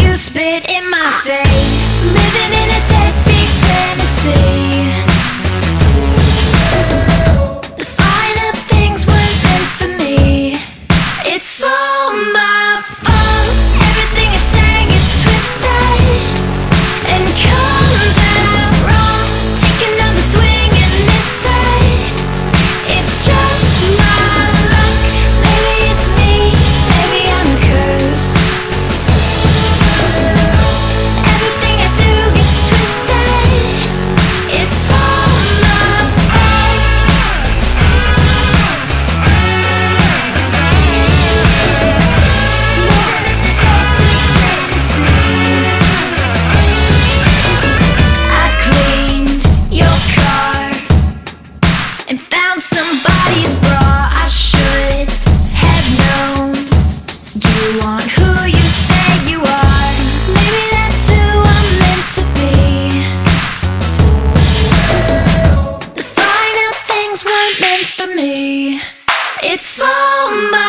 you spit in my face. Living in a dead big fantasy. The finer things weren't for me. It's all my fault. and found somebody's bra. I should have known you aren't who you say you are. Maybe that's who I'm meant to be. The final things weren't meant for me. It's all my.